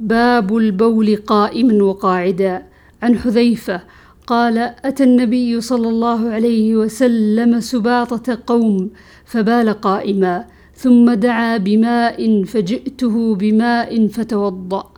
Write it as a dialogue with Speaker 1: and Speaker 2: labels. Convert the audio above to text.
Speaker 1: باب البول قائما وقاعدا. عن حذيفة قال أتى النبي صلى الله عليه وسلم سباطة قوم فبال قائما ثم دعا بماء فجئته بماء فتوضأ.